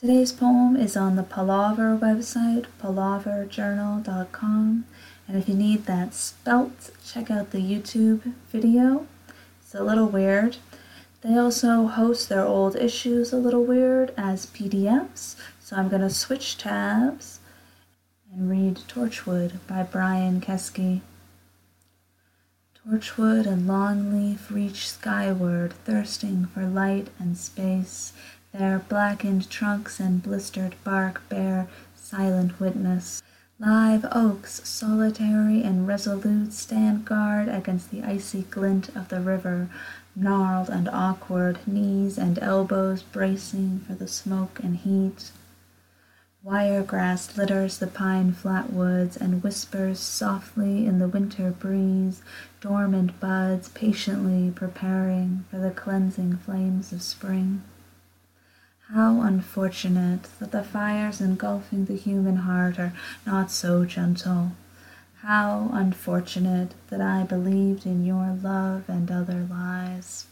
Today's poem is on the Palaver website, palaverjournal.com. And if you need that spelt, check out the YouTube video. It's a little weird. They also host their old issues a little weird as PDFs. So I'm going to switch tabs and read Torchwood by Brian Caskey. Torchwood and longleaf reach skyward, thirsting for light and space. Their blackened trunks and blistered bark bear silent witness. Live oaks, solitary and resolute, stand guard against the icy glint of the river, gnarled and awkward, knees and elbows bracing for the smoke and heat. Wiregrass litters the pine flatwoods and whispers softly in the winter breeze, dormant buds patiently preparing for the cleansing flames of spring. How unfortunate that the fires engulfing the human heart are not so gentle. How unfortunate that I believed in your love and other lies.